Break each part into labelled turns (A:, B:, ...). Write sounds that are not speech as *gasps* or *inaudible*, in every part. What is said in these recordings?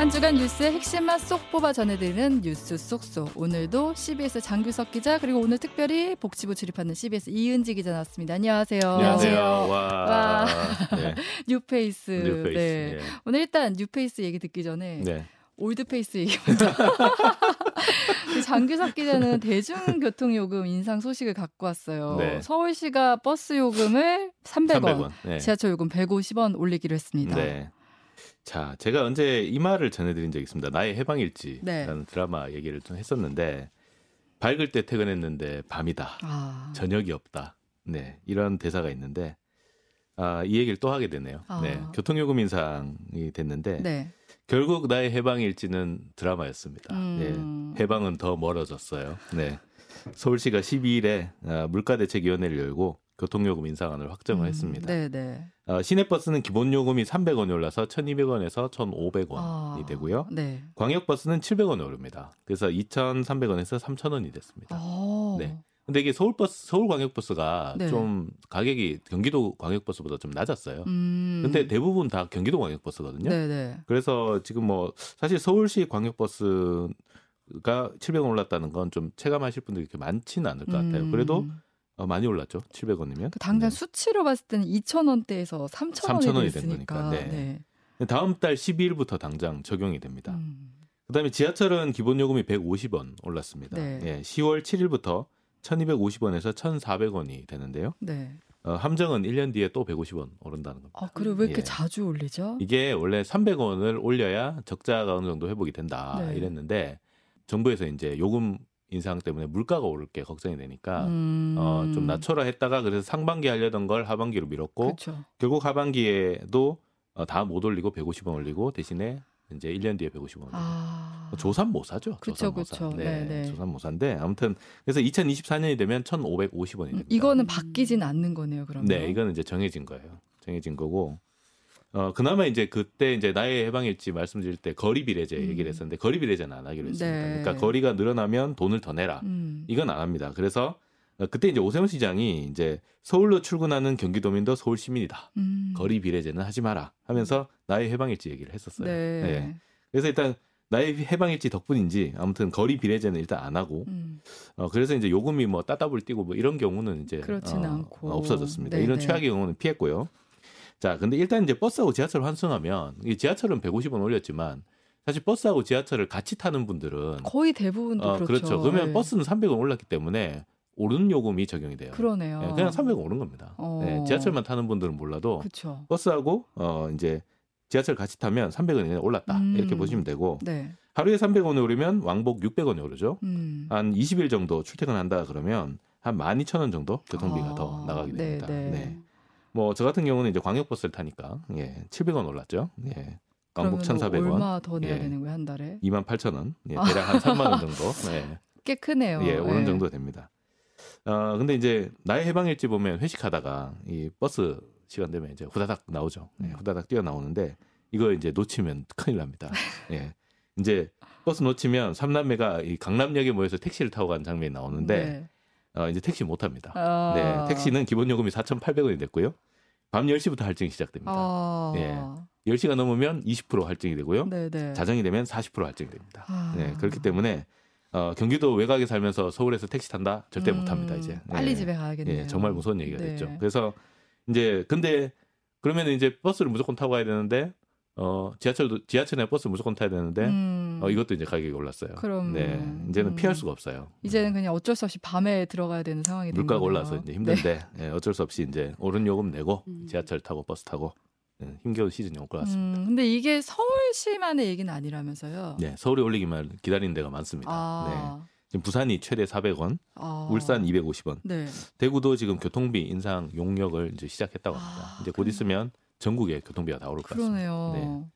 A: 한 주간 뉴스의 핵심만 쏙 뽑아 전해드리는 뉴스 쏙쏙. 오늘도 CBS 장규석 기자 그리고 오늘 특별히 복지부 출입하는 CBS 이은지 기자 나왔습니다. 안녕하세요.
B: 안녕하세요. 와.
A: 와.
B: 네. *laughs*
A: 뉴페이스.
B: 뉴페이스.
A: 네.
B: 예.
A: 오늘 일단 뉴페이스 얘기 듣기 전에
B: 네.
A: old face 얘기부터. *laughs* 장규석 기자는 대중교통 요금 인상 소식을 갖고 왔어요.
B: 네.
A: 서울시가 버스 요금을 300원,
B: 300원. 네.
A: 지하철 요금 150원 올리기로 했습니다.
B: 네. 자, 제가 언제 이 말을 전해드린 적이 있습니다. 나의 해방일지라는
A: 네.
B: 드라마 얘기를 좀 했었는데 밝을 때 퇴근했는데 밤이다.
A: 아,
B: 저녁이 없다. 네, 이런 대사가 있는데 아, 이 얘기를 또 하게 되네요.
A: 아.
B: 네, 교통요금 인상이 됐는데
A: 네.
B: 결국 나의 해방일지는 드라마였습니다.
A: 음.
B: 예, 해방은 더 멀어졌어요. 네, 서울시가 12일에 아, 물가대책위원회를 열고 교통요금 인상안을 확정을
A: 음,
B: 했습니다.
A: 네, 네.
B: 어, 시내버스는 기본 요금이 300원이 올라서 1,200원에서 1,500원이
A: 아,
B: 되고요.
A: 네.
B: 광역버스는 700원이 오릅니다. 그래서 2,300원에서 3,000원이 됐습니다.
A: 어.
B: 네. 근데 이게 서울버스, 서울광역버스가
A: 네.
B: 좀 가격이 경기도 광역버스보다 좀 낮았어요.
A: 음.
B: 근데 대부분 다 경기도 광역버스거든요.
A: 네, 네.
B: 그래서 지금 뭐 사실 서울시 광역버스 가 700원 올랐다는 건 좀 체감하실 분들이 그렇게 많지는 않을 것 같아요.
A: 음.
B: 그래도 어, 많이 올랐죠. 700원이면.
A: 그 당장 수치로 봤을 때는 2,000원대에서 3,000원이
B: 3,000원이 된
A: 됐으니까.
B: 거니까, 네. 다음 달 12일부터 당장 적용이 됩니다.
A: 음.
B: 그다음에 지하철은 기본 요금이 150원 올랐습니다.
A: 네.
B: 예, 10월 7일부터 1,250원에서 1,400원이 되는데요.
A: 네.
B: 어, 함정은 1년 뒤에 또 150원 오른다는 겁니다.
A: 아, 그리고 왜 이렇게
B: 예.
A: 자주 올리죠?
B: 이게 원래 300원을 올려야 적자가 어느 정도 회복이 된다
A: 네.
B: 이랬는데 정부에서 이제 요금 인상 때문에 물가가 오를 게 걱정이 되니까
A: 음.
B: 어, 좀 낮춰라 했다가 그래서 상반기 하려던 걸 하반기로 미뤘고
A: 그렇죠.
B: 결국 하반기에도 어, 다 못 올리고 150원 올리고 대신에 이제 1년 뒤에 150원 올리고
A: 아.
B: 조산 못 사죠.
A: 그쵸,
B: 조산 못 사.
A: 그쵸.
B: 네,
A: 네, 네.
B: 조산 못 사인데 아무튼 그래서 2024년이 되면 1,550원이
A: 음,
B: 됩니다.
A: 이거는 바뀌진 않는 거네요, 그러면.
B: 네, 이거는 이제 정해진 거예요. 정해진 거고. 어, 그나마 이제 그때 이제 나의 해방일지 말씀드릴 때 거리 비례제
A: 음.
B: 얘기를 했었는데 거리 비례제는 안 하기로 했습니다.
A: 네.
B: 그러니까 거리가 늘어나면 돈을 더 내라.
A: 음.
B: 이건 안 합니다. 그래서 어, 그때 이제 오세훈 시장이 이제 서울로 출근하는 경기도민도 서울 시민이다.
A: 음.
B: 거리 비례제는 하지 마라 하면서 나의 해방일지 얘기를 했었어요.
A: 네.
B: 네. 그래서 일단 나의 해방일지 덕분인지 아무튼 거리 비례제는 일단 안 하고
A: 음.
B: 어 그래서 이제 요금이 뭐 따따블 뛰고 뭐 이런 경우는 이제 어,
A: 않고.
B: 어, 없어졌습니다.
A: 네네.
B: 이런 최악의 경우는 피했고요. 자, 근데 일단 이제 버스하고 지하철 환승하면 이 지하철은 150원 올렸지만 사실 버스하고 지하철을 같이 타는 분들은
A: 거의 대부분도
B: 어,
A: 그렇죠.
B: 그러면
A: 네.
B: 버스는 300원 올랐기 때문에 오른 요금이 적용이 돼요.
A: 그러네요.
B: 예, 그냥 300원 오른 겁니다.
A: 어.
B: 예, 지하철만 타는 분들은 몰라도
A: 그렇죠.
B: 버스하고 어 이제 지하철 같이 타면 300원이 올랐다
A: 음.
B: 이렇게 보시면 되고
A: 네.
B: 하루에 300원이 오르면 왕복 600원이 오르죠.
A: 음.
B: 한 20일 정도 출퇴근한다 그러면 한 12,000원 정도 교통비가
A: 아,
B: 더 나가게
A: 네,
B: 됩니다.
A: 네.
B: 네. 뭐저 같은 경우는 이제 광역버스를 타니까 예, 700원 올랐죠. 예.
A: 그러면
B: 1,400원,
A: 얼마 더 내야
B: 예.
A: 되는 거예요, 한 달에?
B: 28,000원. 예, 대략 한 3만 원 정도. 예. *laughs*
A: 꽤 크네요.
B: 예, 오른
A: 예.
B: 정도 됩니다. 어, 근데 이제 나의 해방일지 보면 회식하다가 이 버스 시간 되면 이제 후다닥 나오죠. 예,
A: 음.
B: 후다닥 뛰어 나오는데 이거 이제 놓치면 큰일 납니다. 예. 이제 버스 놓치면 삼남매가 이 강남역에 모여서 택시를 타고 가는 장면이 나오는데
A: 네.
B: 어, 이제 택시 못 탑니다.
A: 아.
B: 네, 택시는 기본 요금이 4,800원이 됐고요. 밤 10시부터 할증이 시작됩니다.
A: 아.
B: 예. 10시가 넘으면 20% 할증이 되고요.
A: 네네.
B: 자정이 되면 40% 할증이 됩니다.
A: 아.
B: 네, 그렇기 때문에 어, 경기도 외곽에 살면서 서울에서 택시 탄다 절대 못 합니다
A: 음,
B: 이제.
A: 빨리
B: 예.
A: 집에 가야겠네요.
B: 예, 정말 무서운 얘기가
A: 네.
B: 됐죠. 그래서 이제 근데 그러면 이제 버스를 무조건 타고 가야 되는데 어 지하철도 지하철이나 버스 무조건 타야 되는데
A: 음.
B: 어 이것도 이제 가격이 올랐어요.
A: 그럼,
B: 네, 이제는
A: 음.
B: 피할 수가 없어요.
A: 이제는 그냥 어쩔 수 없이 밤에 들어가야 되는 상황이 된
B: 물가가. 올라서 이제 힘든데
A: 네.
B: 예, 어쩔 수 없이 이제 오른 요금 내고
C: 음.
B: 지하철 타고 버스 타고 예, 힘겨운 시즌이 올 것 같습니다.
A: 음, 근데 이게 서울시만의 얘기는 아니라면서요.
B: 네, 서울이 올리기만 기다리는 데가 많습니다. 네.
A: 아.
B: 지금 부산이 최대 400원,
A: 아.
B: 울산 250원,
A: 네.
B: 대구도 지금 교통비 인상 용역을 이제 시작했다고 합니다.
A: 아,
B: 이제 곧 있으면 전국에 교통비가 다 오를 것 같습니다.
A: 그러네요.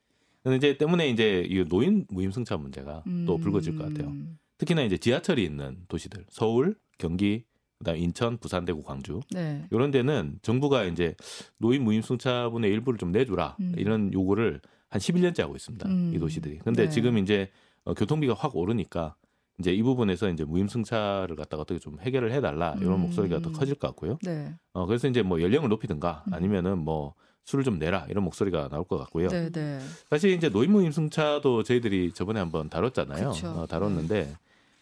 B: 네. 근데 이제 때문에 이제 이 노인 무임승차 문제가 또
A: 음.
B: 불거질 것 같아요. 특히나 이제 지하철이 있는 도시들, 서울, 경기, 그다음 인천, 부산, 대구, 광주
A: 네.
B: 이런 데는 정부가 이제 노인 무임승차분의 일부를 좀 내주라
A: 음.
B: 이런 요구를 한 11년째 하고 있습니다.
A: 음.
B: 이 도시들이. 근데
A: 네.
B: 지금 이제 어, 교통비가 확 오르니까 이제 이 부분에서 이제 무임승차를 갖다가 어떻게 좀 해결을 해달라 이런
A: 음.
B: 목소리가 더 커질 것 같고요.
A: 네.
B: 어, 그래서 이제 뭐 연령을 높이든가
A: 음.
B: 아니면은 뭐 술을 좀 내라 이런 목소리가 나올 것 같고요.
A: 네, 네.
B: 사실 이제 노인무 임승차도 저희들이 저번에 한번 다뤘잖아요.
A: 그쵸.
B: 어, 다뤘는데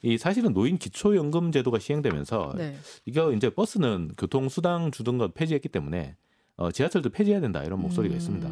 B: 이 사실은 노인 기초연금 제도가 시행되면서
A: 네.
B: 이거 이제 버스는 교통 수당 주던 것 폐지했기 때문에 어, 지하철도 폐지해야 된다 이런 목소리가
A: 음.
B: 있습니다.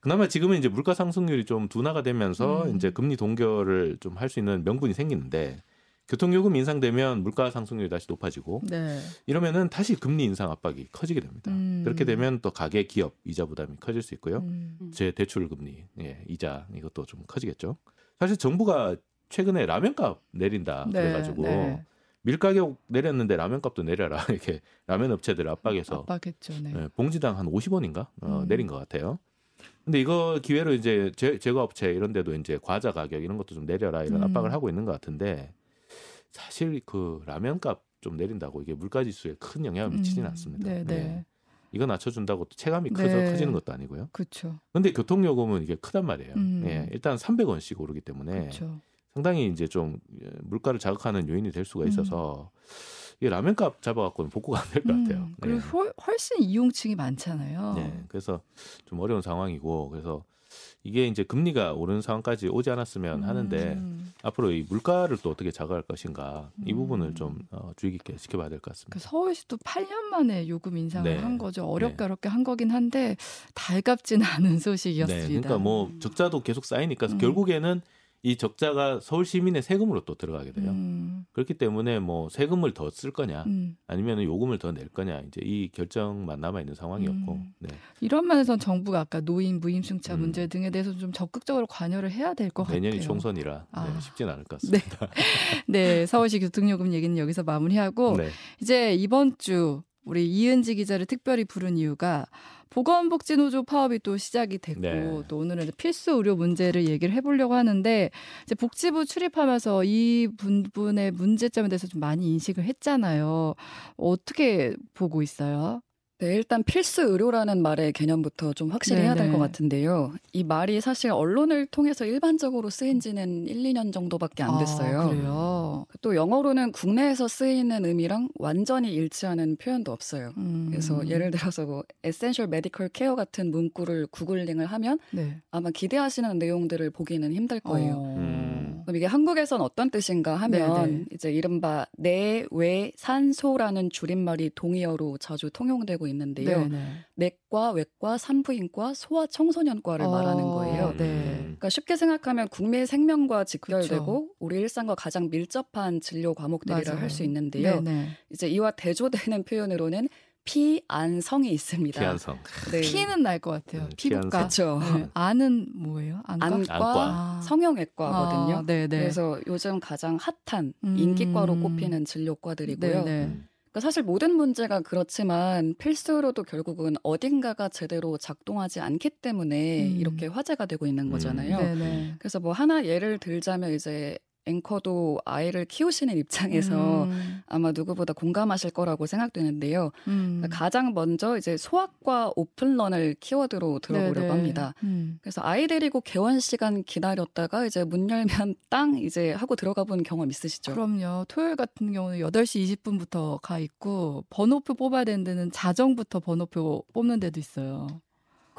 B: 그나마 지금은 이제 물가 상승률이 좀 둔화가 되면서
A: 음.
B: 이제 금리 동결을 좀 할 수 있는 명분이 생기는데 교통요금 인상되면 물가 상승률이 다시 높아지고
A: 네.
B: 이러면은 다시 금리 인상 압박이 커지게 됩니다.
A: 음.
B: 그렇게 되면 또 가계 기업 이자 부담이 커질 수 있고요.
A: 음.
B: 제 대출 금리, 예, 이자 이것도 좀 커지겠죠. 사실 정부가 최근에 라면값 내린다
A: 네,
B: 그래가지고
A: 네.
B: 밀가격 내렸는데 라면값도 내려라 *laughs* 이렇게 라면 업체들 압박해서
A: 압박했죠. 네.
B: 예, 봉지당 한 50원인가 어,
A: 음.
B: 내린 것 같아요. 근데 이거 기회로 이제 제, 제과업체 이런 데도 이제 과자 가격 이런 것도 좀 내려라 이런
A: 음.
B: 압박을 하고 있는 것 같은데 사실 그 라면 값 좀 내린다고 이게 물가 지수에 큰 영향을 미치지는
A: 음.
B: 않습니다.
A: 네, 네.
B: 이거 낮춰준다고 또 체감이 커져
A: 네.
B: 커지는 것도 아니고요.
A: 그렇죠.
B: 근데 교통요금은 이게 크단 말이에요.
A: 음.
B: 예, 일단 300원씩 오르기 때문에
A: 그렇죠.
B: 상당히 이제 좀 예, 물가를 자극하는 요인이 될 수가
A: 음.
B: 있어서 이 라면 값 잡아갖고는 복구가 안 될 것 같아요.
A: 음, 그리고
B: 예.
A: 훨- 훨씬 이용층이 많잖아요.
B: 네, 그래서 좀 어려운 상황이고 그래서 이게 이제 금리가 오르는 상황까지 오지 않았으면 하는데
A: 음.
B: 앞으로 이 물가를 또 어떻게 자극할 것인가 이
A: 음.
B: 부분을 좀 어, 주의 깊게 지켜봐야 될 것 같습니다.
A: 그 서울시도 8년 만에 요금 인상을
B: 네.
A: 한 거죠. 어렵게 어렵게 한 거긴 한데 달갑지는 *laughs* 않은 소식이었습니다.
B: 네, 그러니까 뭐 적자도 계속 쌓이니까
A: 음.
B: 결국에는 이 적자가 서울 시민의 세금으로 또 들어가게 돼요.
A: 음,
B: 그렇기 때문에 뭐 세금을 더 쓸 거냐
A: 음.
B: 아니면 요금을 더 낼 거냐 이제 이 결정만 남아 있는 상황이었고
A: 음.
B: 네.
A: 이런 면에서는 정부가 아까 노인 무임승차
B: 음.
A: 문제 등에 대해서 좀 적극적으로 관여를 해야 될 것 같아요.
B: 내년이 총선이라
A: 아.
B: 네, 쉽진 않을 것 *laughs* 같습니다.
A: 네, 서울시 교통요금 얘기는 여기서 마무리하고
B: 네.
A: 이제 이번 주 우리 이은지 기자를 특별히 부른 이유가 보건복지노조 파업이 또 시작이 됐고
B: 네.
A: 또 오늘은 필수 의료 문제를 얘기를 해보려고 하는데 이제 복지부 출입하면서 이 부분의 문제점에 대해서 좀 많이 인식을 했잖아요. 어떻게 보고 있어요?
C: 네, 일단 필수 의료라는 말의 개념부터 좀 확실히 해야 될
A: 네네.
C: 것 같은데요. 이 말이 사실 언론을 통해서 일반적으로 쓰인 지는 1, 2년 정도밖에 안 됐어요.
A: 아,
C: 또 영어로는 국내에서 쓰이는 의미랑 완전히 일치하는 표현도 없어요.
A: 음.
C: 그래서 예를 들어서 뭐 essential medical care 같은 문구를 구글링을 하면
A: 네.
C: 아마 기대하시는 내용들을 보기는 힘들 거예요.
A: 어.
B: 음.
C: 그럼 이게 한국에선 어떤 뜻인가 하면
A: 네네.
C: 이제 이른바 내 외 산소라는 줄임말이 동의어로 자주 통용되고 있는데요.
A: 네네.
C: 내 과, 외과, 산부인과, 소아 청소년과를 말하는
A: 어,
C: 거예요.
A: 네.
C: 그러니까 쉽게 생각하면 국민의 생명과 직결되고
A: 그쵸.
C: 우리 일상과 가장 밀접한 진료 과목들이라. 할 수 있는데요.
A: 네네.
C: 이제 이와 대조되는 표현으로는 피안성이 있습니다.
B: 피한성.
C: 네.
A: 피는 날 것 같아요.
B: 음,
A: 피부과.
C: 그렇죠.
A: 네. 안은 뭐예요? 안과.
C: 안과.
A: 아.
C: 성형외과거든요.
A: 아.
C: 그래서 요즘 가장 핫한
A: 음.
C: 인기과로 꼽히는 진료과들이고요.
A: 네네.
B: 음.
C: 그러니까 사실 모든 문제가 그렇지만 필수로도 결국은 어딘가가 제대로 작동하지 않기 때문에
A: 음.
C: 이렇게 화제가 되고 있는 거잖아요.
A: 네네.
C: 그래서 뭐 하나 예를 들자면 이제 앵커도 아이를 키우시는 입장에서
A: 음,
C: 아마 누구보다 공감하실 거라고 생각되는데요.
A: 음.
C: 그러니까 가장 먼저 이제 소아과 오픈런을 키워드로 들어보려고
A: 네네.
C: 합니다.
A: 음.
C: 그래서 아이 데리고 개원 시간 기다렸다가 이제 문 열면 *laughs* 땅 이제 하고 들어가 본 경험 있으시죠?
A: 그럼요. 토요일 같은 경우는 8시 20분부터 가 있고 번호표 뽑아야 되는 데는 자정부터 번호표 뽑는 데도 있어요.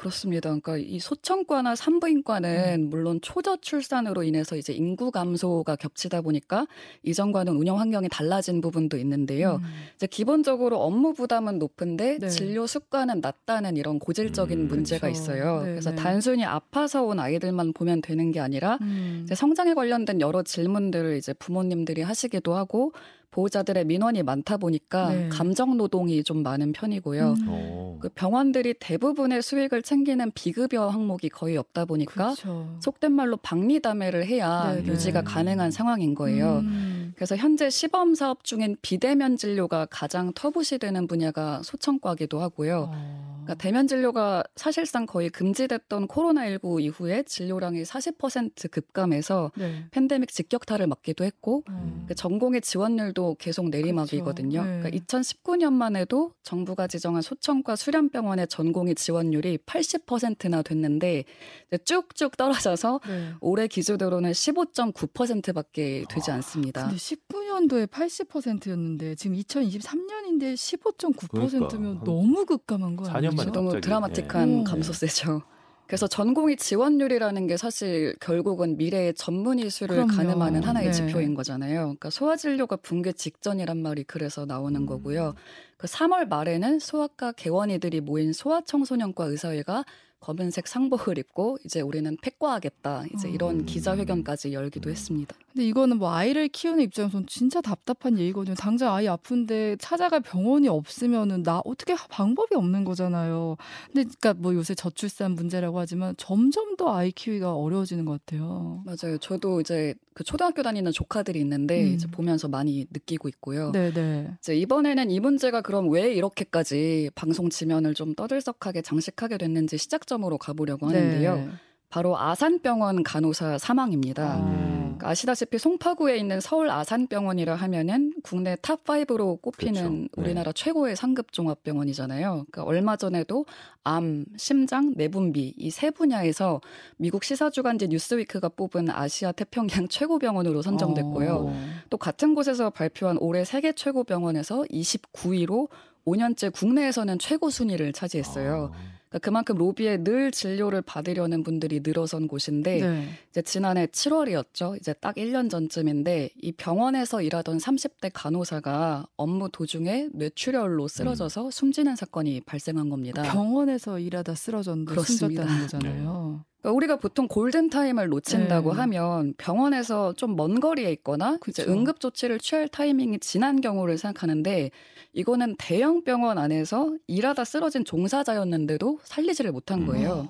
C: 그렇습니다. 그러니까 이 소청과나 산부인과는
A: 음.
C: 물론 초저 출산으로 인해서 이제 인구 감소가 겹치다 보니까 이전과는 운영 환경이 달라진 부분도 있는데요.
A: 음.
C: 이제 기본적으로 업무 부담은 높은데
A: 네.
C: 진료 습관은 낮다는 이런 고질적인
B: 음,
C: 문제가
A: 그렇죠.
C: 있어요.
A: 네,
C: 그래서
A: 네.
C: 단순히 아파서 온 아이들만 보면 되는 게 아니라
A: 음.
C: 이제 성장에 관련된 여러 질문들을 이제 부모님들이 하시기도 하고 보호자들의 민원이 많다 보니까
A: 네.
C: 감정 노동이 좀 많은 편이고요.
A: 음.
B: 오.
C: 그 병원들이 대부분의 수익을 챙기는 비급여 항목이 거의 없다 보니까
A: 그렇죠.
C: 속된 말로 박리담회를 해야
A: 네, 네.
C: 유지가 가능한 상황인 거예요.
A: 음.
C: 그래서 현재 시범 사업 중인 비대면 진료가 가장 터부시 되는 분야가 소청과기도 하고요.
A: 어.
C: 그러니까 대면 진료가 사실상 거의 금지됐던 코로나19 이후에 진료량이 40% 급감해서
A: 네.
C: 팬데믹 직격탄을 맞기도 했고
A: 어.
C: 그 전공의 지원율도 계속 내리막이거든요.
A: 그렇죠. 네.
C: 그러니까 2019년만 해도 정부가 지정한 소청과 수련병원의 전공의 지원율이 80%나 됐는데 이제 쭉쭉 떨어져서
A: 네.
C: 올해 기준으로는 15.9%밖에 되지 않습니다.
A: 근데 2000년도에 80%였는데 지금 2023년인데 15.9%면
B: 그러니까.
A: 너무 급감한 거
B: 4년
A: 아니에요?
C: 너무 드라마틱한
A: 예.
C: 감소세죠. 그래서 전공의 지원율이라는 게 사실 결국은 미래의 전문 이수를
A: 그럼요.
C: 가늠하는 하나의
A: 네.
C: 지표인 거잖아요. 그러니까 소아진료가 붕괴 직전이란 말이 그래서 나오는
B: 음.
C: 거고요. 그 3월 말에는 소아과 개원이들이 모인 소아청소년과 의사회가 검은색 상복을 입고 이제 우리는 폐과하겠다 이제 이런
B: 음.
C: 기자회견까지 열기도 했습니다.
A: 근데 이거는 뭐 아이를 키우는 입장에서는 진짜 답답한 얘기거든요. 당장 아이 아픈데 찾아갈 병원이 없으면은 나 어떻게 하- 방법이 없는 거잖아요. 근데 그러니까 뭐 요새 저출산 문제라고 하지만 점점 더 아이 키우기가 어려워지는 것 같아요.
C: 맞아요. 저도 이제 그 초등학교 다니는 조카들이 있는데
A: 음.
C: 이제 보면서 많이 느끼고 있고요.
A: 네, 네.
C: 이제 이번에는 이 문제가 그럼 왜 이렇게까지 방송 지면을 좀 떠들썩하게 장식하게 됐는지 시작점으로 가보려고 하는데요.
A: 네.
C: 바로 아산병원 간호사 사망입니다.
B: 음.
C: 아시다시피 송파구에 있는 서울 아산병원이라 하면은 국내 top 5로 꼽히는
B: 그렇죠. 네.
C: 우리나라 최고의 상급 종합병원이잖아요. 그러니까 얼마 전에도 암, 심장, 내분비 이 세 분야에서 미국 시사주간지 뉴스위크가 뽑은 아시아 태평양 *laughs* 최고 병원으로 선정됐고요.
A: 어.
C: 또 같은 곳에서 발표한 올해 세계 최고 병원에서 29위로 5년째 국내에서는 최고 순위를 차지했어요.
B: 아.
C: 그러니까 그만큼 로비에 늘 진료를 받으려는 분들이 늘어선 곳인데
A: 네.
C: 이제 지난해 7월이었죠. 이제 딱 1년 전쯤인데 이 병원에서 일하던 30대 간호사가 업무 도중에 뇌출혈로 쓰러져서 숨지는 사건이 발생한 겁니다.
A: 병원에서 일하다 쓰러졌는데
C: 그렇습니다.
A: 숨졌다는 거잖아요.
C: 그러니까 우리가 보통 골든 타임을 놓친다고
A: 네.
C: 하면 병원에서 좀 먼 거리에 있거나 이제
A: 그쵸.
C: 응급 조치를 취할 타이밍이 지난 경우를 생각하는데 이거는 대형 병원 안에서 일하다 쓰러진 종사자였는데도 살리지를 못한
B: 음.
C: 거예요.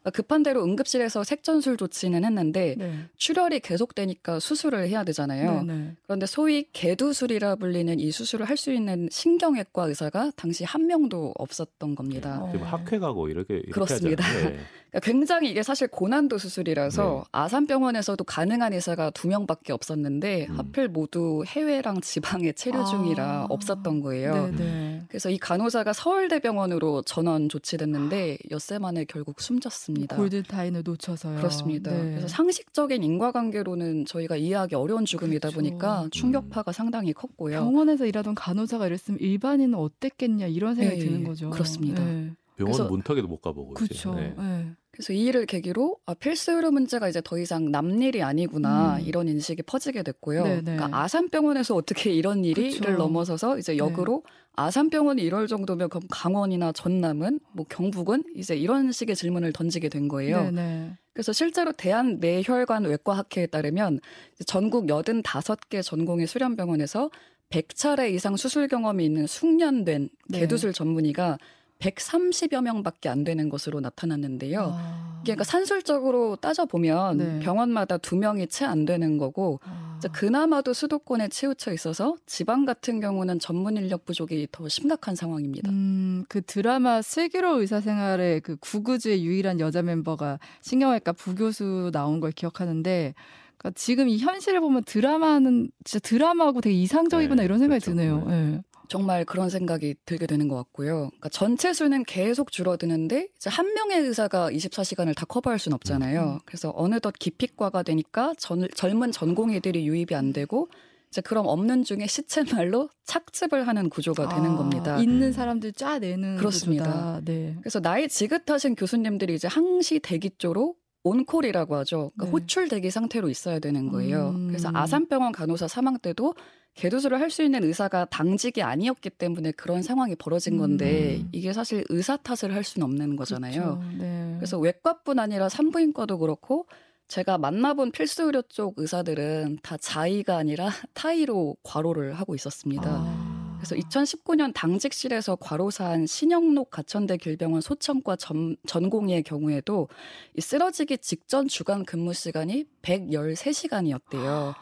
C: 그러니까 급한 대로 응급실에서 색전술 조치는 했는데
A: 네.
C: 출혈이 계속되니까 수술을 해야 되잖아요.
A: 네, 네.
C: 그런데 소위 개두술이라 불리는 이 수술을 할 수 있는 신경외과 의사가 당시 한 명도 없었던 겁니다.
A: 어.
B: 지금 학회 가고 이렇게, 이렇게
C: 그렇습니다.
B: 네. *laughs*
C: 그러니까 굉장히 이게 사실 고난도 수술이라서
B: 네.
C: 아산병원에서도 가능한 의사가 두 명밖에 없었는데
B: 음.
C: 하필 모두 해외랑 지방에 체류 중이라
A: 아.
C: 없었던 거예요.
A: 네, 네.
C: 그래서 이 간호사가 서울대병원으로 전원 조치됐는데 엿새 만에 결국 숨졌습니다.
A: 골든 타임을 놓쳐서요.
C: 그렇습니다.
A: 네.
C: 그래서 상식적인 인과관계로는 저희가 이해하기 어려운 죽음이다
A: 그렇죠.
C: 보니까
B: 음.
C: 충격파가 상당히 컸고요.
A: 병원에서 일하던 간호사가 이랬으면 일반인은 어땠겠냐 이런 생각이
C: 네,
A: 드는 거죠.
C: 그렇습니다.
A: 네.
B: 병원
C: 그래서-
B: 문턱에도 못 가보고 이제.
A: 그렇죠.
B: 네.
A: 네.
C: 그래서 이 일을 계기로 아, 필수 의료 문제가 이제 더 이상 남일이 아니구나
A: 음.
C: 이런 인식이 퍼지게 됐고요.
A: 네네.
C: 그러니까 아산병원에서 어떻게 *laughs* 이런 일이를
A: 그쵸.
C: 넘어서서 이제 역으로 아산병원이 이럴 정도면 그럼 강원이나 전남은 뭐 경북은 이제 이런 식의 질문을 던지게 된 거예요.
A: 네, 네.
C: 그래서 실제로 대한 뇌혈관 외과 학회에 따르면 이제 전국 85개 전공의 수련병원에서 100차례 이상 수술 경험이 있는 숙련된
A: 네.
C: 개두술 전문의가 130여 명밖에 안 되는 것으로 나타났는데요.
A: 아.
C: 이게 그러니까 산술적으로 따져 보면
A: 네.
C: 병원마다 두 명이 채 안 되는 거고
A: 아.
C: 그나마도 수도권에 치우쳐 있어서 지방 같은 경우는 전문 인력 부족이 더 심각한 상황입니다.
A: 음, 그 드라마 슬기로운 의사생활의 그 구구주의 유일한 여자 멤버가 신경외과 부교수 나온 걸 기억하는데 그러니까 지금 이 현실을 보면 드라마는 진짜 드라마하고 되게 이상적이구나
B: 네,
A: 이런 생각이
B: 그렇죠.
A: 드네요.
B: 네.
A: 네.
C: 정말 그런 생각이 들게 되는 것 같고요. 그러니까 전체 수는 계속 줄어드는데 이제 한 명의 의사가 24시간을 다 커버할 수는 없잖아요.
A: 음.
C: 그래서 어느덧 기피과가 되니까 전, 젊은 전공의들이 유입이 안 되고 이제 그럼 없는 중에 시체말로 착즙을 하는 구조가 되는
A: 아,
C: 겁니다.
A: 있는 사람들 짜내는
C: 그렇습니다.
A: 구조다. 네.
C: 그래서 나이 지긋하신 교수님들이 이제 항시 대기조로 온콜이라고 하죠. 그러니까
A: 네.
C: 호출 대기 상태로 있어야 되는 거예요.
A: 음.
C: 그래서 아산병원 간호사 사망 때도 개도술을 할수 있는 의사가 당직이 아니었기 때문에 그런 상황이 벌어진 건데
B: 음.
C: 이게 사실 의사 탓을 할 수는 없는 거잖아요.
A: 그렇죠. 네.
C: 그래서 외과뿐 아니라 산부인과도 그렇고 제가 만나본 필수 의료 쪽 의사들은 다 자의가 아니라 *laughs* 타의로 과로를 하고 있었습니다.
A: 아.
C: 그래서 2019년 당직실에서 과로사한 신영록 가천대 길병원 소청과 전, 전공의의 경우에도 이 쓰러지기 직전 주간 근무 시간이 113시간이었대요.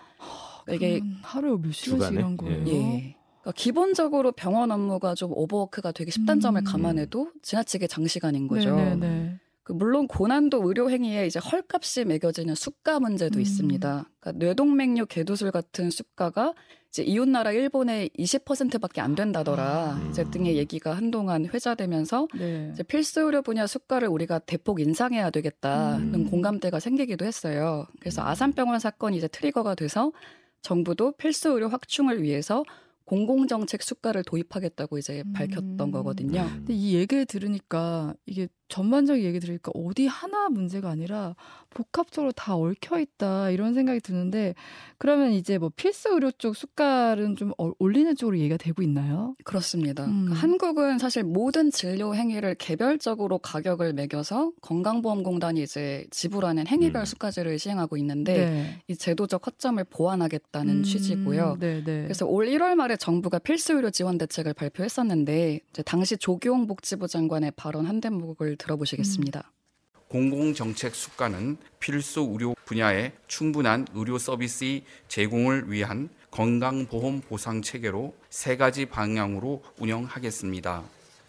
C: 이게
A: 그러면 하루에 몇 시간씩? 일한 거예요?
C: 예. 그러니까 기본적으로 병원 업무가 좀 오버워크가 되기 쉽다는 점을
A: 음.
C: 감안해도 지나치게 장시간인 거죠.
A: 네네네.
C: 그 물론 고난도 의료 행위에 이제 헐값이 매겨지는 수가 문제도
A: 음.
C: 있습니다. 그러니까 뇌동맥류 개도술 같은 수가가 이제 이웃 나라 일본의 20%밖에 안 된다더라.
A: 아.
C: 이제 등의 얘기가 한동안 회자되면서
A: 네.
C: 이제 필수 의료 분야 수가를 우리가 대폭 인상해야 되겠다는
A: 음.
C: 공감대가 생기기도 했어요. 그래서 아산병원 사건이 이제 트리거가 돼서 정부도 필수 의료 확충을 위해서 공공정책 수가를 도입하겠다고 이제 밝혔던
A: 음.
C: 거거든요.
B: 음.
A: 근데 이 얘기를 들으니까 이게 전반적인 얘기 들으니까 어디 하나 문제가 아니라 복합적으로 다 얽혀 있다 이런 생각이 드는데 그러면 이제 뭐 필수 의료 쪽 수가는 좀 어- 올리는 쪽으로 얘기가 되고 있나요?
C: 그렇습니다.
A: 음.
C: 그러니까 한국은 사실 모든 진료 행위를 개별적으로 가격을 매겨서 건강보험공단이 이제 지불하는 행위별
B: 음.
C: 수가제를 시행하고 있는데 이 제도적 허점을 보완하겠다는
A: 음,
C: 취지고요.
A: 네, 네.
C: 그래서 올 1월 말에 정부가 필수 의료 지원 대책을 발표했었는데 이제 당시 조기용 복지부 장관의 발언 한 대목을 들어보시겠습니다.
D: 공공정책 수가는 필수 의료 분야의 충분한 의료 서비스 제공을 위한 건강보험 보상 체계로 세 가지 방향으로 운영하겠습니다.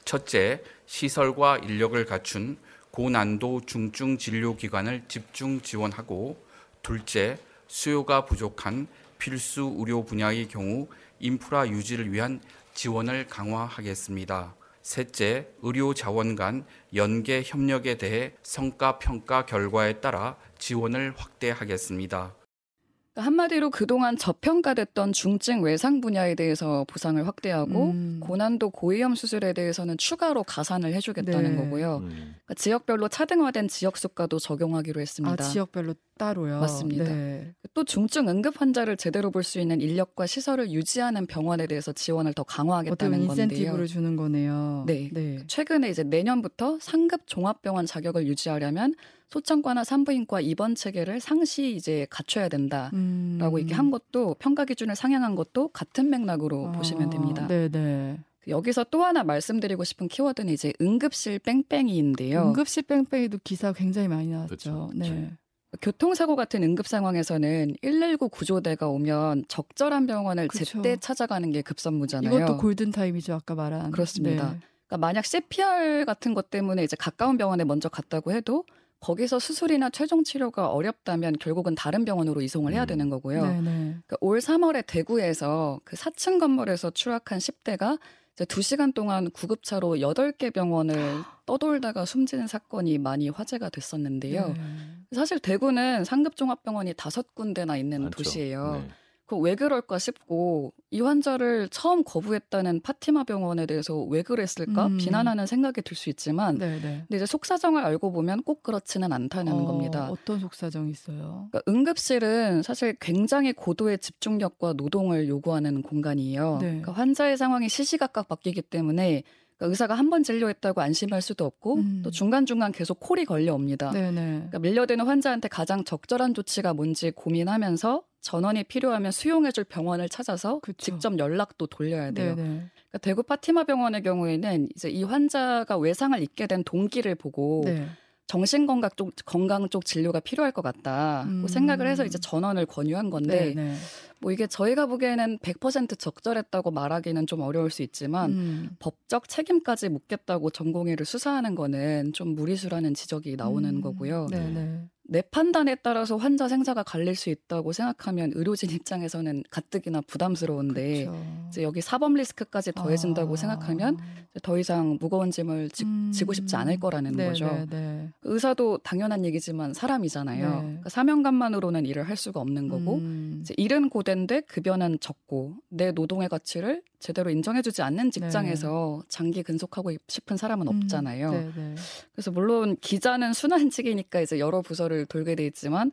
D: 첫째, 시설과 인력을 갖춘 고난도 중증 진료 기관을 집중 지원하고 둘째, 수요가 부족한 필수 의료 분야의 경우 인프라 유지를 위한 지원을 강화하겠습니다. 셋째, 의료 자원 간 연계 협력에 대해 성과 평가 결과에 따라 지원을 확대하겠습니다.
C: 그러니까 한마디로 그동안 저평가됐던 중증 외상 분야에 대해서 보상을 확대하고
A: 음.
C: 고난도 고위험 수술에 대해서는 추가로 가산을 해주겠다는
A: 네.
C: 거고요.
B: 음.
C: 그러니까 지역별로 차등화된 지역 수가도 적용하기로
A: 아,
C: 했습니다.
A: 지역별로 따로요.
C: 맞습니다.
A: 네.
C: 또 중증 응급 환자를 제대로 볼 수 있는 인력과 시설을 유지하는 병원에 대해서 지원을 더 강화하겠다는 건데요.
A: 인센티브를 주는 거네요.
C: 네.
A: 네.
C: 최근에 이제 내년부터 상급 종합병원 자격을 유지하려면 소청과나 산부인과 입원 체계를 상시 이제 갖춰야 된다라고
A: 음.
C: 이렇게 한 것도 평가 기준을 상향한 것도 같은 맥락으로 보시면 됩니다.
A: 네, 네.
C: 여기서 또 하나 말씀드리고 싶은 키워드는 이제 응급실 뺑뺑이인데요.
A: 응급실 뺑뺑이도 기사 굉장히 많이 나왔죠.
B: 그쵸.
A: 네.
C: 교통사고 같은 응급 상황에서는 119 구조대가 오면 적절한 병원을
A: 그쵸.
C: 제때 찾아가는 게 급선무잖아요.
A: 이것도 골든 타임이죠. 아까 말한.
C: 그렇습니다.
A: 네.
C: 그러니까 만약 CPR 같은 것 때문에 이제 가까운 병원에 먼저 갔다고 해도 거기서 수술이나 최종 치료가 어렵다면 결국은 다른 병원으로 이송을 해야
B: 음.
C: 되는 거고요.
A: 네, 네.
C: 그러니까 올 3월에 대구에서 그 4층 건물에서 추락한 10대가 이제 2시간 동안 구급차로 8개 병원을 *gasps* 떠돌다가 숨지는 사건이 많이 화제가 됐었는데요.
A: 네.
C: 사실 대구는 상급 종합병원이 다섯 군데나 있는
B: 많죠.
C: 도시예요.
B: 네.
C: 그 왜 그럴까 싶고 이 환자를 처음 거부했다는 파티마 병원에 대해서 왜 그랬을까
A: 음.
C: 비난하는 생각이 들 수 있지만
A: 네, 네.
C: 근데 이제 속사정을 알고 보면 꼭 그렇지는 않다는
A: 어,
C: 겁니다.
A: 어떤 속사정이 있어요?
C: 그러니까 응급실은 사실 굉장히 고도의 집중력과 노동을 요구하는 공간이에요.
A: 네.
C: 그러니까 환자의 상황이 시시각각 바뀌기 때문에 그러니까 의사가 한 번 진료했다고 안심할 수도 없고
A: 음.
C: 또 중간중간 계속 콜이 걸려옵니다.
A: 네, 네.
C: 그러니까 밀려드는 환자한테 가장 적절한 조치가 뭔지 고민하면서 전원이 필요하면 수용해줄 병원을 찾아서
A: 그쵸.
C: 직접 연락도 돌려야 돼요.
A: 네, 네.
C: 그러니까 대구 파티마 병원의 경우에는 이제 이 환자가 외상을 입게 된 동기를 보고
A: 네.
C: 정신건강 쪽 건강 쪽 진료가 필요할 것 같다.
A: 음.
C: 고 생각을 해서 이제 전원을 권유한 건데
A: 네, 네.
C: 뭐 이게 저희가 보기에는 100% 적절했다고 말하기는 좀 어려울 수 있지만
A: 음.
C: 법적 책임까지 묻겠다고 전공의를 수사하는 거는 좀 무리수라는 지적이 나오는
A: 음.
C: 거고요.
A: 네, 네.
C: 내 판단에 따라서 환자 생사가 갈릴 수 있다고 생각하면 의료진 입장에서는 가뜩이나 부담스러운데
A: 그렇죠.
C: 이제 여기 사법 리스크까지 더해진다고
A: 아.
C: 생각하면 더 이상 무거운 짐을 지,
A: 음.
C: 지고 싶지 않을 거라는
A: 네,
C: 거죠.
A: 네, 네.
C: 의사도 당연한 얘기지만 사람이잖아요.
A: 네.
C: 그러니까 사명감만으로는 일을 할 수가 없는 거고
A: 음.
C: 이제 일은 고된데 급여는 적고 내 노동의 가치를 제대로 인정해주지 않는 직장에서 장기 근속하고 싶은 사람은
A: 네. 음.
C: 없잖아요.
A: 네, 네.
C: 그래서 물론 기자는 순환직이니까 *laughs* 이제 여러 부서를 돌게 돼 있지만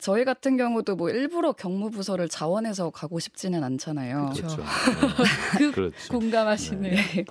C: 저희 같은 경우도 뭐 일부러 경무부서를 자원해서 가고 싶지는 않잖아요.
B: 그렇죠.
A: 그
B: 네. 그렇죠.
A: 공감하시네.
C: 네.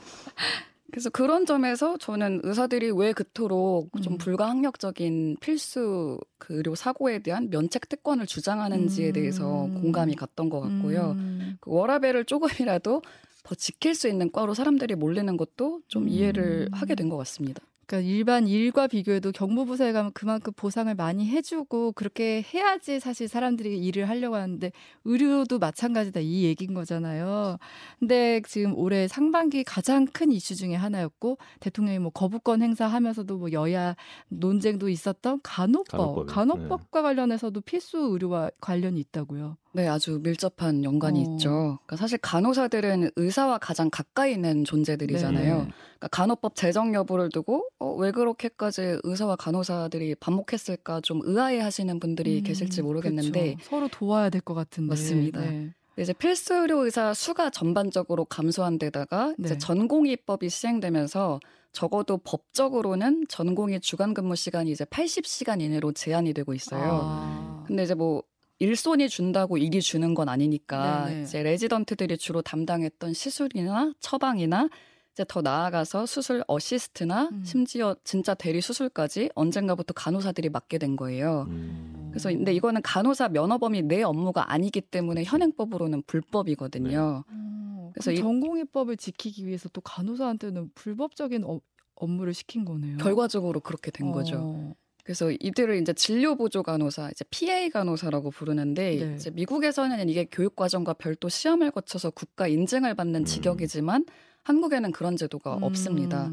C: 그래서 그런 점에서 저는 의사들이 왜 그토록 좀
A: 음.
C: 불가항력적인 필수 그 의료 사고에 대한 면책 특권을 주장하는지에
A: 음.
C: 대해서 공감이 갔던 것 같고요.
A: 음.
C: 그 워라밸을 조금이라도 더 지킬 수 있는 과로 사람들이 몰리는 것도 좀
A: 음.
C: 이해를 하게 된 것 같습니다.
A: 그러니까 일반 일과 비교해도 경무부서에 가면 그만큼 보상을 많이 해주고 그렇게 해야지 사실 사람들이 일을 하려고 하는데 의료도 마찬가지다 이 얘기인 거잖아요. 근데 지금 올해 상반기 가장 큰 이슈 중에 하나였고 대통령이 뭐 거부권 행사하면서도 뭐 여야 논쟁도 있었던 간호법,
B: 간호법이요.
A: 간호법과 관련해서도 필수 의료와 관련이 있다고요.
C: 네, 아주 밀접한 연관이
A: 어.
C: 있죠. 그러니까 사실 간호사들은 의사와 가장 가까이 있는 존재들이잖아요.
A: 네.
C: 그러니까 간호법 제정 여부를 두고 어, 왜 그렇게까지 의사와 간호사들이 반목했을까 좀 의아해하시는 분들이
A: 음,
C: 계실지 모르겠는데
A: 그쵸. 서로 도와야 될 것 같은데.
C: 맞습니다.
A: 네.
C: 이제 필수 의료 의사 수가 전반적으로 감소한 데다가 이제
A: 네.
C: 전공의법이 시행되면서 적어도 법적으로는 전공의 주간 근무 시간이 이제 80시간 이내로 제한이 되고 있어요.
A: 아.
C: 근데 이제 뭐 일손이 준다고 일이 주는 건 아니니까
A: 네네.
C: 이제 레지던트들이 주로 담당했던 시술이나 처방이나 이제 더 나아가서 수술 어시스트나
A: 음.
C: 심지어 진짜 대리 수술까지 언젠가부터 간호사들이 맡게 된 거예요.
B: 음.
C: 그래서 근데 이거는 간호사 면허범위 내 업무가 아니기 때문에 현행법으로는 불법이거든요.
A: 어,
C: 그래서
A: 그럼
C: 이-
A: 전공의법을 지키기 위해서 또 간호사한테는 불법적인 업, 업무를 시킨 거네요.
C: 결과적으로 그렇게 된 거죠.
A: 어.
C: 그래서 이들을 이제 진료 보조 간호사, 이제 PA 간호사라고 부르는데
A: 네.
C: 이제 미국에서는 이게 교육 과정과 별도 시험을 거쳐서 국가 인증을 받는
B: 음.
C: 직역이지만 한국에는 그런 제도가
A: 음.
C: 없습니다.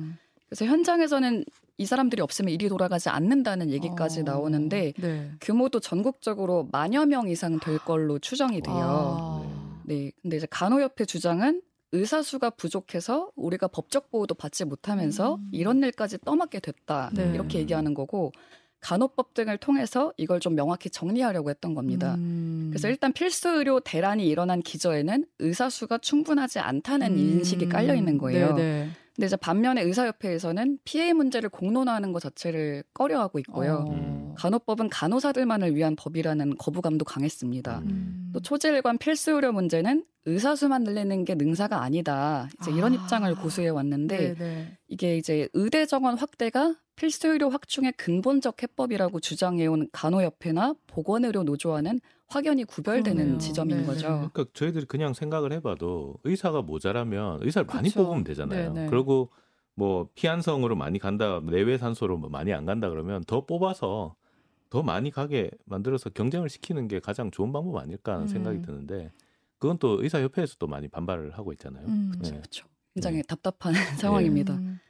C: 그래서 현장에서는 이 사람들이 없으면 일이 돌아가지 않는다는 얘기까지
A: 어.
C: 나오는데
A: 네.
C: 규모도 전국적으로 만여 명 이상 될 걸로 추정이 돼요.
A: 아.
C: 네. 근데 이제 간호협회 주장은 의사 수가 부족해서 우리가 법적 보호도 받지 못하면서
A: 음.
C: 이런 일까지 떠맡게 됐다.
A: 네.
C: 이렇게 얘기하는 거고 간호법 등을 통해서 이걸 좀 명확히 정리하려고 했던 겁니다.
A: 음.
C: 그래서 일단 필수 의료 대란이 일어난 기저에는 의사 수가 충분하지 않다는
A: 음.
C: 인식이 깔려 있는 거예요.
A: 네네.
C: 근데 이제 반면에 의사협회에서는 피해 문제를 공론화하는 것 자체를 꺼려하고 있고요.
A: 어.
C: 간호법은 간호사들만을 위한 법이라는 거부감도 강했습니다.
A: 음.
C: 또 초질관 필수 의료 문제는 의사 수만 늘리는 게 능사가 아니다. 이제 이런
A: 아.
C: 입장을 고수해 왔는데
A: 네네.
C: 이게 이제 의대 정원 확대가 필수 의료 확충의 근본적 해법이라고 주장해 온 간호협회나 보건의료 노조와는 확연히 구별되는
A: 그러네요.
C: 지점인
A: 네네.
C: 거죠.
B: 그러니까 저희들이 그냥 생각을 해봐도 의사가 모자라면 의사를 많이. 뽑으면 되잖아요.
A: 네네.
B: 그리고 뭐 피한성으로 많이 간다, 내외 산소로 뭐 많이 안 간다 그러면 더 뽑아서 더 많이 가게 만들어서 경쟁을 시키는 게 가장 좋은 방법 아닐까 하는
A: 음.
B: 생각이 드는데 그건 또 의사협회에서도 많이 반발을 하고 있잖아요.
A: 음.
B: 네.
C: 그렇죠. 굉장히
B: 네.
C: 답답한 *laughs* 상황입니다.
A: 음.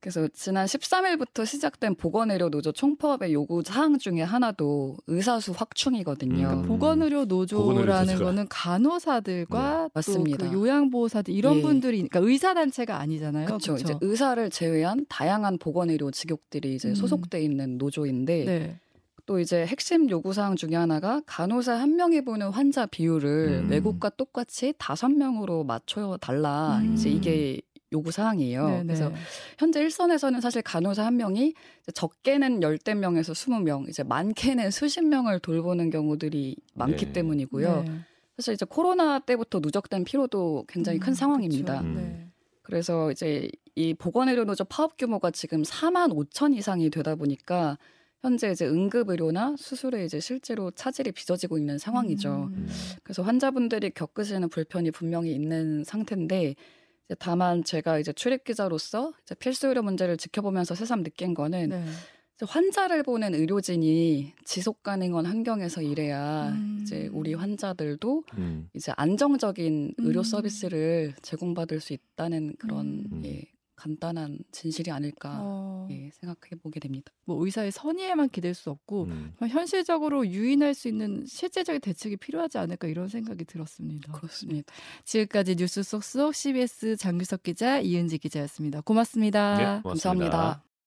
C: 그래서 지난 13일부터 시작된 보건의료 노조 총파업의 요구 사항 중에 하나도 의사수 확충이거든요.
B: 음.
A: 보건의료 노조라는
B: 보건의료 노조가.
A: 거는 간호사들과
C: 네, 맞습니다.
A: 또그 요양보호사들 이런
C: 예.
A: 분들이 그러니까 의사 단체가 아니잖아요.
C: 그렇죠. 이제 의사를 제외한 다양한 보건의료 직역들이 이제
A: 음.
C: 소속돼 있는 노조인데
A: 네.
C: 또 이제 핵심 요구 사항 중에 하나가 간호사 한 명이 보는 환자 비율을
B: 음.
C: 외국과 똑같이 다섯 명으로 맞춰 달라.
A: 음.
C: 이제 이게 요구 사항이에요.
A: 네네.
C: 그래서 현재 일선에서는 사실 간호사 한 명이 적게는 열대 명에서 스무 명, 이제 많게는 수십 명을 돌보는 경우들이 많기
B: 네.
C: 때문이고요.
A: 네.
C: 사실 이제 코로나 때부터 누적된 피로도 굉장히 큰
A: 음,
C: 상황입니다.
A: 그쵸.
B: 음.
A: 네.
C: 그래서 이제 이 보건의료 노조 파업 규모가 지금 4만 5천 이상이 되다 보니까 현재 이제 응급 의료나 수술에 이제 실제로 차질이 빚어지고 있는 상황이죠.
A: 음.
C: 그래서 환자분들이 겪으시는 불편이 분명히 있는 상태인데 이제 다만 제가 이제 출입 기자로서 이제 필수 의료 문제를 지켜보면서 새삼 느낀 거는
A: 네.
C: 이제 환자를 보는 의료진이 지속 가능한 환경에서 일해야
A: 음.
C: 이제 우리 환자들도
B: 음.
C: 이제 안정적인 의료
A: 음.
C: 서비스를 제공받을 수 있다는 그런
B: 음.
C: 예, 간단한 진실이 아닐까
A: 어,
C: 예, 생각해 보게 됩니다.
A: 뭐 의사의 선의에만 기댈 수 없고
B: 음.
A: 현실적으로 유인할 수 있는 실제적인 대책이 필요하지 않을까 이런 생각이 들었습니다.
C: 그렇습니다.
A: 지금까지 뉴스 속속 CBS 장규석 기자, 이은지 기자였습니다. 고맙습니다.
B: 네, 고맙습니다.
C: 감사합니다.